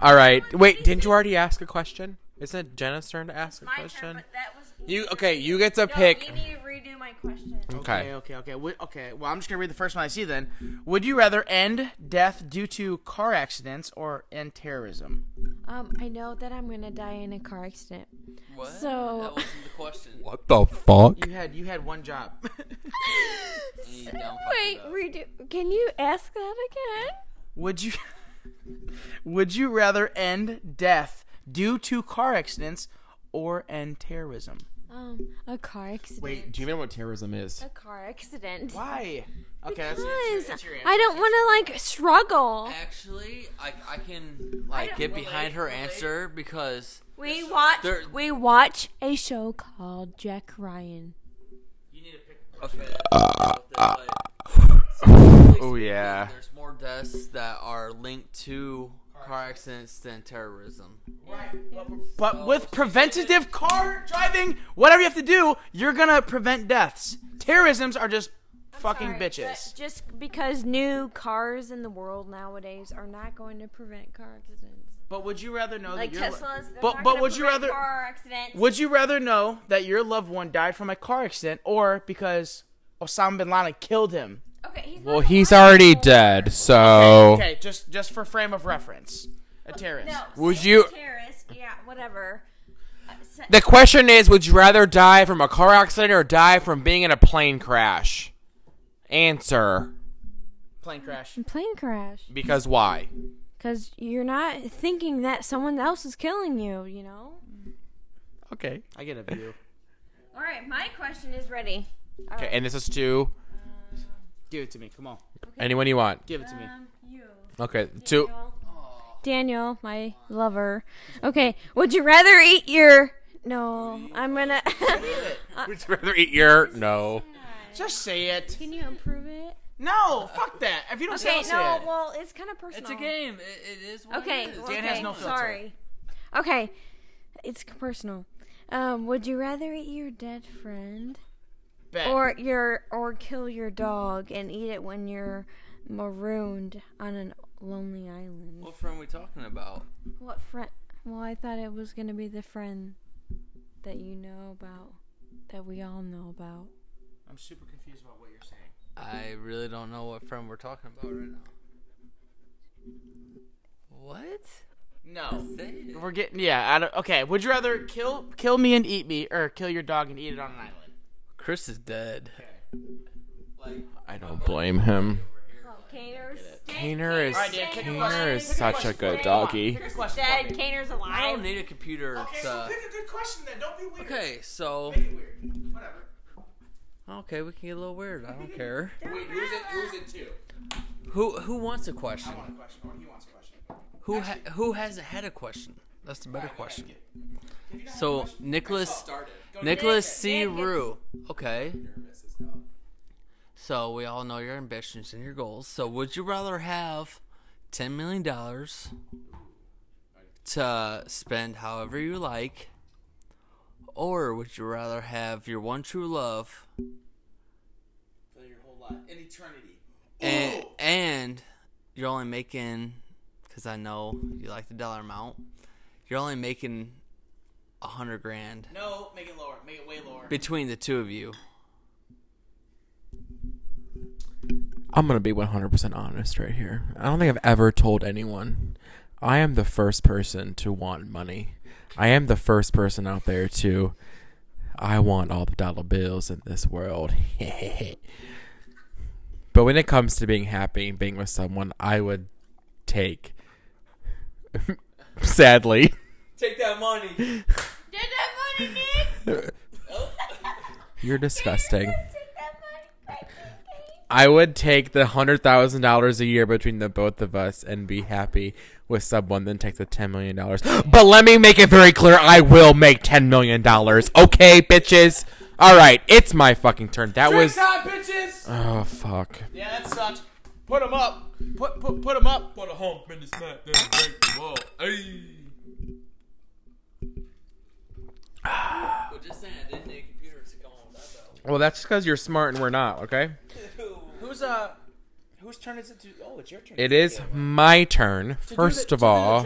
All right. Wait, didn't you already ask a question? Isn't it Jenna's turn to ask a My question? turn, but that was You okay? You get to No, pick. You need to redo my question. Okay. Okay, okay, okay. Okay, well, I'm just going to read the first one I see then. Would you rather end death due to car accidents or end terrorism? Um, I know that I'm gonna die in a car accident. What? So- that wasn't the question. What the fuck? You had you had one job. [LAUGHS] You Wait, redo. Can you ask that again? would you [LAUGHS] Would you rather end death due to car accidents or end terrorism? Um, a car accident. Wait, do you even know what terrorism is? a car accident. Why? [LAUGHS] Okay, that's, Because that's, that's your answer. I don't want to like struggle. Actually, I, I can like don't get relate, behind her relate. answer because We watch. There- We watch a show called Jack Ryan. You need to pick okay. [LAUGHS] Oh yeah. There's more deaths that are linked to car accidents than terrorism. Right. But with preventative car driving, whatever you have to do, you're gonna prevent deaths. Terrorisms are just fucking Sorry, bitches. Just because new cars in the world nowadays are not going to prevent car accidents. But would you rather know Like that your Teslas, they're but not but would you rather car accidents? would you rather know that your loved one died from a car accident or because Osama bin Laden killed him? Okay, he's Well, he's already anymore. dead, so Okay, just just for frame of reference, a terrorist. No, Would say you- Terrorist, yeah, whatever. Uh, sa- the question is: Would you rather die from a car accident or die from being in a plane crash? Answer. Plane crash. plane crash. Because why? Because you're not thinking that someone else is killing you, you know? Okay. I get a view. All right, my question is ready. All Okay, right. and this is to Give it to me. Come on. anyone you want. Give it to me. Um, you. Okay, to Daniel. Daniel, my lover. Okay, would you rather eat your. No, I'm gonna. Do it. [LAUGHS] [LAUGHS] Would you rather eat your no? Just say it. Can you improve it? No, fuck that. If you don't say Okay, it, no, say it. well, it's kind of personal. It's a game. It, it is what Okay, it is. okay, Dan has no filter. sorry. Okay, it's personal. Um, would you rather eat your dead friend Bet. or your or kill your dog and eat it when you're marooned on a lonely island? What friend are we talking about? What friend? Well, I thought it was gonna be the friend that you know about, that we all know about. I'm super confused about what you're saying. I really don't know what friend we're talking about right now. What? No. We're getting yeah. I don't, okay. Would you rather kill kill me and eat me, or kill your dog and eat it on an island? Chris is dead. I don't blame him. Kaner's Kaner is Alright, Dan, pick a question. Kaner is Pick a such a question. good Pick one. doggy. Pick a question dead. for me. Kaner's alive. I don't need a computer Okay, so to. pick a good question then. Don't be weird. Okay, so Make it weird. Whatever. okay, we can get a little weird. I don't care. [LAUGHS] Wait, who's it? Who's it to? Who who wants a question? I want a question, or he wants a question. Who ha- who hasn't had a question? That's the better question. So Nicholas Nicholas C. Rue. Okay. So we all know your ambitions and your goals. So would you rather have ten million dollars to spend however you like, or would you rather have your one true love for your whole life, In eternity. and and you're only making because I know you like the dollar amount. You're only making a hundred grand No, make it lower. Make it way lower. between the two of you. I'm gonna be 100% honest right here. I don't think I've ever told anyone. I am the first person to want money. I am the first person out there to. I want all the dollar bills in this world. [LAUGHS] but when it comes to being happy and being with someone, I would take. Sadly, Take that money. Take that money, Nick. [LAUGHS] you're disgusting. Take that money. back, okay? I would take the hundred thousand dollars a year between the both of us and be happy with someone than take the ten million dollars. [GASPS] But let me make it very clear: I will make ten million dollars. Okay, bitches. All right, it's my fucking turn. That Drink was. time, bitches. Oh fuck. Yeah, that sucks. Put them up. Put put put them up. Put a hump in the smack, then break the wall. Hey. Well, just saying, I didn't need computers to come on that though. Well, that's because you're smart and we're not. Okay. [LAUGHS] Who's uh? Whose turn is it to? Oh, it's your turn. It is my turn. First of all.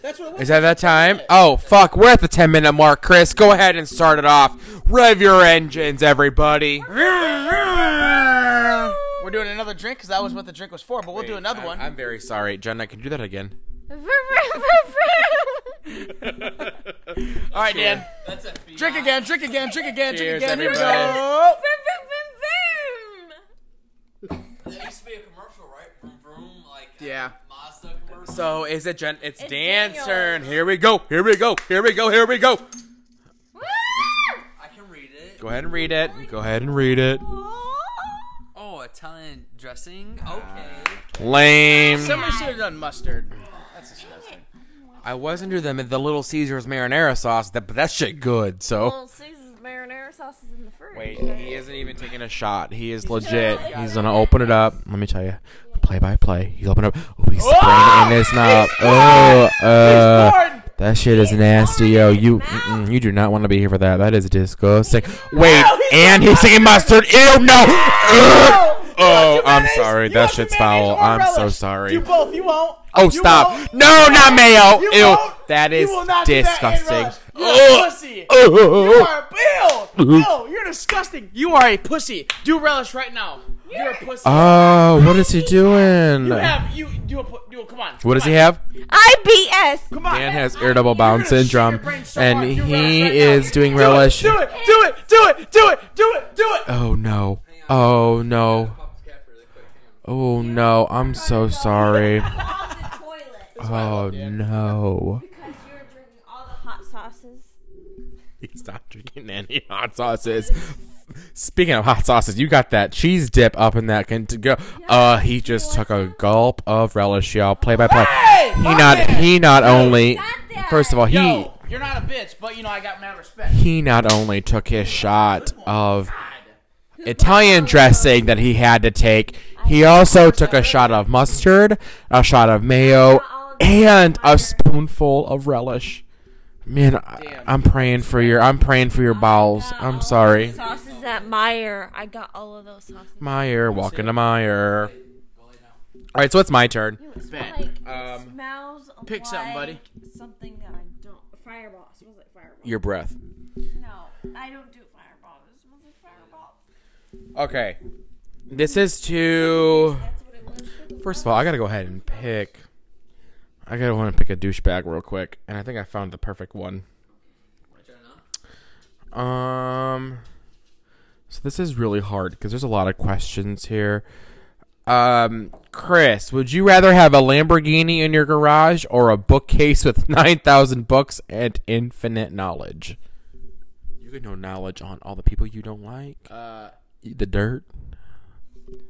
That's what it was. Is that that time? Oh, fuck. We're at the 10 minute mark, Chris. Go ahead and start it off. Rev your engines, everybody. [LAUGHS] We're doing another drink because that was what the drink was for, but we'll do another I'm- one. I'm very sorry. Jenna, can you do that again? [LAUGHS] All right, Dan. That's a Drink again, drink again, drink again, Cheers, drink again. Here we everybody. go. There used to be a commercial, right? Vroom vroom, like Yeah. Mazda commercial. So is it Jen? It's, It's Dan's Daniel. turn. Here we go. Here we go. Here we go. Here we go. I can read it. Go ahead and read it. Go ahead and read it. Oh, Italian dressing. Okay. Lame. Somebody should have done mustard. That's disgusting. I wasn't doing them the Little Caesars marinara sauce, that, but that shit good. So Well, Caesar's marinara sauce is in the fridge. wait, he isn't even taking a shot. He is legit. He's gonna open it up. Let me tell you, play by play. He's open up. Oh, he's spraying it in his mouth. Oh, uh. That shit is nasty, yo. You you do not want to be here for that. That is disgusting. Wait, and he's singing mustard. Ew, no. Ugh. Oh, I'm sorry. That shit's foul. I'm so sorry. Do both. You won't. Oh, You stop. won't. No, not mayo. You Ew. won't. That is you will not do that disgusting. relish. You're a pussy. Ugh. You are uh, uh, uh, Bill. Bill, you're disgusting. You are a pussy. Do relish right now. You're a pussy. Oh, what is he doing? you have you do a do a come on. What does come he have? IBS. Come on. Dan has irritable bowel You're gonna shit syndrome, so and hard. He relish right is now. doing Do relish. It, do it. Do it. Do it. Do it. Do it. Do it. Oh no. Oh no. Oh no. I'm so sorry. [LAUGHS] On the toilet. Oh no. Because you're drinking all the hot sauces. [LAUGHS] He's not drinking any hot sauces. [LAUGHS] Speaking of hot sauces, you got that cheese dip up in that can to go. Uh, he just took a gulp of relish, y'all. Play by play. Hey, He fuck not it. he not only. First of all, he Yo, you're not a bitch, but you know I got mad respect. he not only took his shot of Italian dressing that he had to take, he also took a shot of mustard, a shot of mayo, and a spoonful of relish. Man, I, I'm praying for your I'm praying for your bowels. I'm sorry. Sauces at Meijer. I got all of those sauces. Meijer, walking to Meijer. All right, so it's my turn. It like, Um, smells Pick something, buddy. Something that I don't. Fireball. It smells like fireball. Your breath. No, I don't do fireball. It smells like fireball. Okay. This is to. First of all, I gotta go ahead and pick. I gotta want to pick a douchebag real quick, and I think I found the perfect one. Um. So this is really hard because there's a lot of questions here. Um, Chris, would you rather have a Lamborghini in your garage or a bookcase with [LAUGHS] nine thousand books and infinite knowledge? You can know knowledge on all the people you don't like, Uh, the dirt.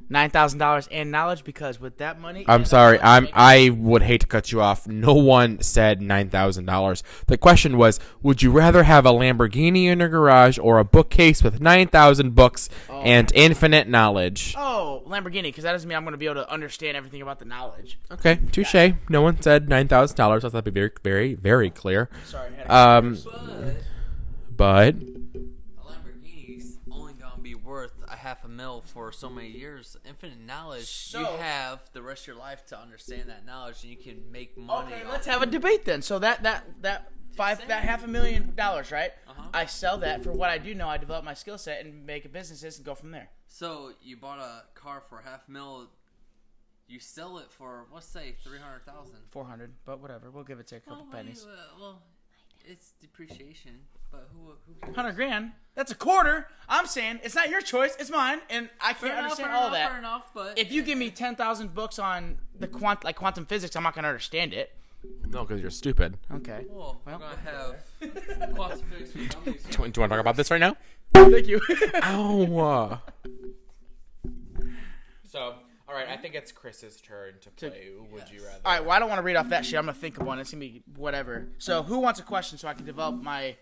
nine thousand dollars and knowledge because with that money, I'm sorry. I'm. I would hate to cut you off. No one said nine thousand dollars. The question was: Would you rather have a Lamborghini in your garage or a bookcase with nine thousand books and infinite knowledge? Oh, Lamborghini, because that doesn't mean I'm going to be able to understand everything about the knowledge. Okay, touche. No one said nine thousand dollars. I thought that'd be very, very, very clear. Sorry. I had a- Um, But mil for so many years, infinite knowledge, So- you have the rest of your life to understand that knowledge, and you can make money. Okay, let's it. have a debate then. So that that that five that half a million dollars, right? Uh-huh. I sell that for what I do know. I develop my skill set and make a businesses and go from there. So you bought a car for half mil. You sell it for let's say three hundred thousand. Four hundred, but whatever. We'll give it to a couple pennies. Well, it's depreciation, but who who cares? Hundred grand. That's a quarter. I'm saying it's not your choice. It's mine, and I can't Fair enough, understand fair all enough, that. Fair enough, but If you give me ten thousand books on the quant like quantum physics, I'm not gonna understand it. No, because you're stupid. Okay. well, we're Well. gonna have quantum physics for dummies. Do you, want to talk about this right now? Thank you. [LAUGHS] Ow. so, all right, I think it's Chris's turn to play. Would you rather? All right. Well, I don't want to read off that shit. I'm gonna think of one. It's gonna be whatever. So, who wants a question so I can develop my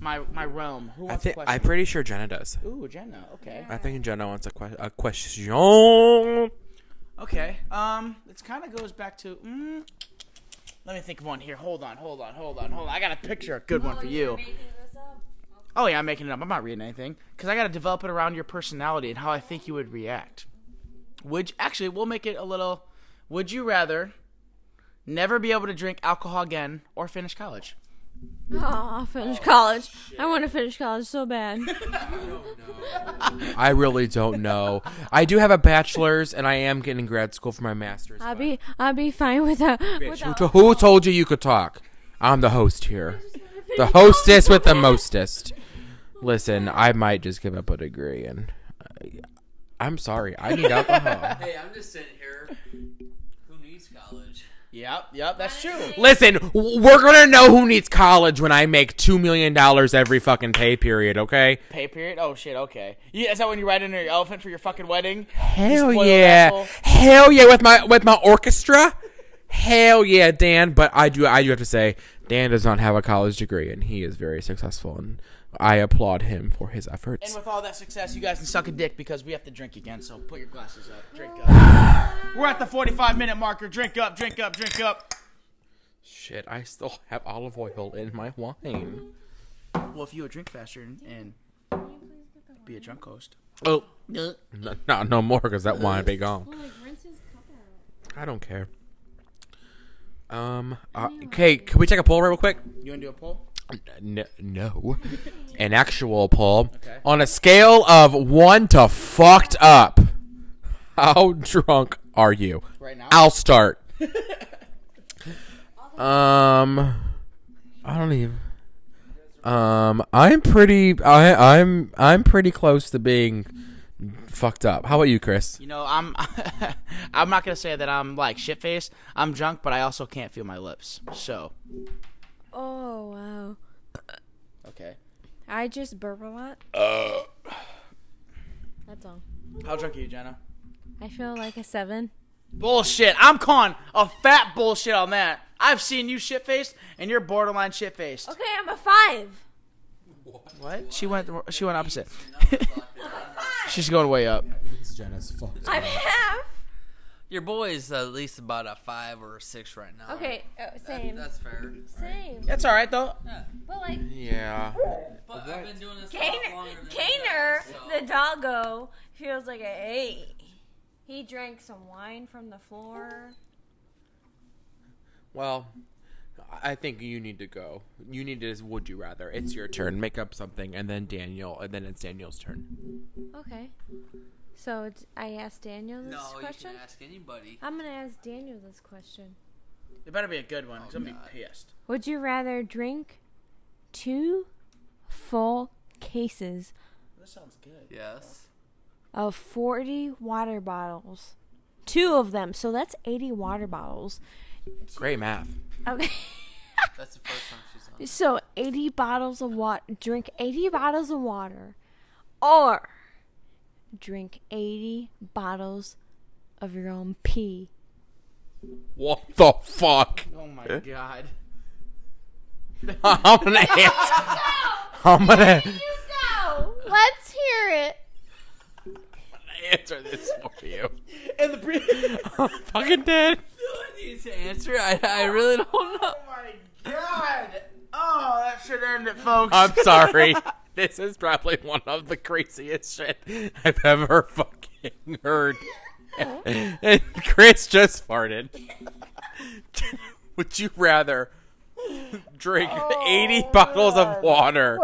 my my realm? Who I wants think a question? I'm pretty sure Jenna does. Ooh, Jenna. Okay. I think Jenna wants a, que- a question. Okay. Um, it kind of goes back to. Mm, let me think of one here. Hold on. Hold on. Hold on. Hold on. I got to picture a good one for you. Oh yeah, I'm making it up. I'm not reading anything because I got to develop it around your personality and how I think you would react. Would actually, we'll make it a little. Would you rather never be able to drink alcohol again or finish college? Oh, I'll finish college. I want to finish college so bad. [LAUGHS] I really don't know. I do have a bachelor's, and I am getting grad school for my master's. I'll be I'll be fine with a. With Who, a to- who told you you could talk? I'm the host here. The hostess with the mostest. Listen, I might just give up a degree, and uh, I'm sorry. I need alcohol. Hey, I'm just sitting here. Who needs? Yep. Yep. That's true. Listen, we're gonna know who needs college when I make two million dollars every fucking pay period. Okay? Pay period. Oh shit. Okay. Yeah. Is that when you ride in your elephant for your fucking wedding? Hell yeah! asshole. Hell yeah! With my with my orchestra. Hell yeah, Dan! But I do I do have to say, Dan does not have a college degree, and he is very successful, and I applaud him for his efforts. And with all that success, you guys can suck a dick because we have to drink again. So put your glasses up. Drink up. [SIGHS] We're at the 45 minute marker. Drink up, drink up, drink up. Shit, I still have olive oil in my wine. Well, if you would drink faster and, and be a drunk host. Oh, no, no, no more because that wine be gone. I don't care. Um. Uh, okay, can we take a poll real quick? You want to do a poll? N- no, an actual poll Okay. on a scale of one to fucked up. How drunk are you? Right now? I'll start. um, I don't even. Um, I'm pretty. I I'm I'm pretty close to being fucked up. How about you, Chris? You know, I'm [LAUGHS] I'm not gonna say that I'm like shit faced. I'm drunk, but I also can't feel my lips. So Oh wow! okay. I just burp a lot. Uh. That's all. How drunk are you, Jenna? I feel like a seven. Bullshit. I'm calling a fat bullshit on that. I've seen you shit faced, and you're borderline shit faced. Okay, I'm a five. What? She went. She went opposite. [LAUGHS] She's going way up. Jenna's fucked. I'm half. Your boy is at least about a five or a six right now. Okay, oh, That- same, that's fair. same. That's all right though. Yeah. But like Yeah. But I've been doing this a lot Kaner, longer than you Kaner, guys, so- the doggo, feels like a eight. He drank some wine from the floor. Well, I think you need to go. You need to. Would you rather? It's your turn. Make up something, and then Daniel, and then it's Daniel's turn. Okay. So I asked Daniel this question. No, you can ask anybody. I'm gonna ask Daniel this question. It better be a good one. Oh, 'cause I'm gonna God. be pissed. Would you rather drink two full cases That sounds good. Yes. of 40 water bottles? Two of them, so that's 80 water bottles. Great math. Okay. [LAUGHS] That's the first time she's on. So 80 bottles of water, drink 80 bottles of water, or drink 80 bottles of your own pee. What the fuck? Oh my god. I'm gonna answer. I'm gonna You go. Let's hear it. answer this for you. [LAUGHS] And the pre- [LAUGHS] I'm fucking dead. I need to answer. I, I really don't know. Oh my god. Oh, that should end it, folks. I'm sorry. [LAUGHS] this is probably one of the craziest shit I've ever fucking heard. and Chris just farted. Would you rather drink 80 bottles of water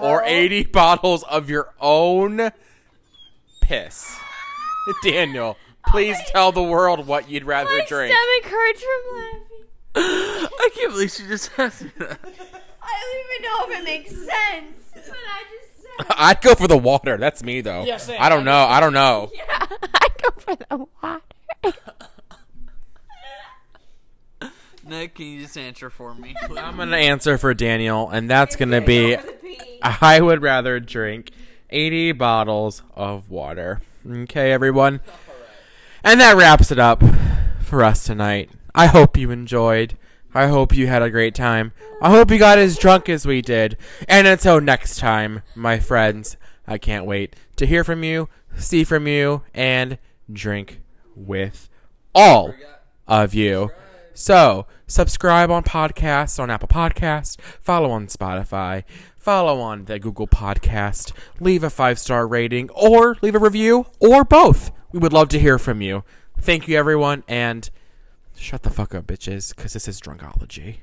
or 80 bottles of your own piss? Daniel, please oh tell the world what you'd rather My drink. stomach hurts from laughing. I can't believe she just asked me that. I don't even know if it makes sense, but I just said. [LAUGHS] I'd go for the water. That's me though. Yeah, same. I don't know. I don't know. [LAUGHS] Yeah, I go for the water. Nick, can you just answer for me? please? [LAUGHS] I'm gonna answer for Daniel, and that's gonna be Go for the pee. I would rather drink 80 bottles of water. Okay, everyone. And that wraps it up for us tonight. I hope you enjoyed. I hope you had a great time. I hope you got as drunk as we did. And until next time, my friends, I can't wait to hear from you, see from you, and drink with all of you. So, subscribe on podcasts on Apple Podcasts, follow on Spotify, follow on the Google Podcast, leave a five star rating, or leave a review, or both. We would love to hear from you. Thank you, everyone, and shut the fuck up, bitches, because this is Drunkology.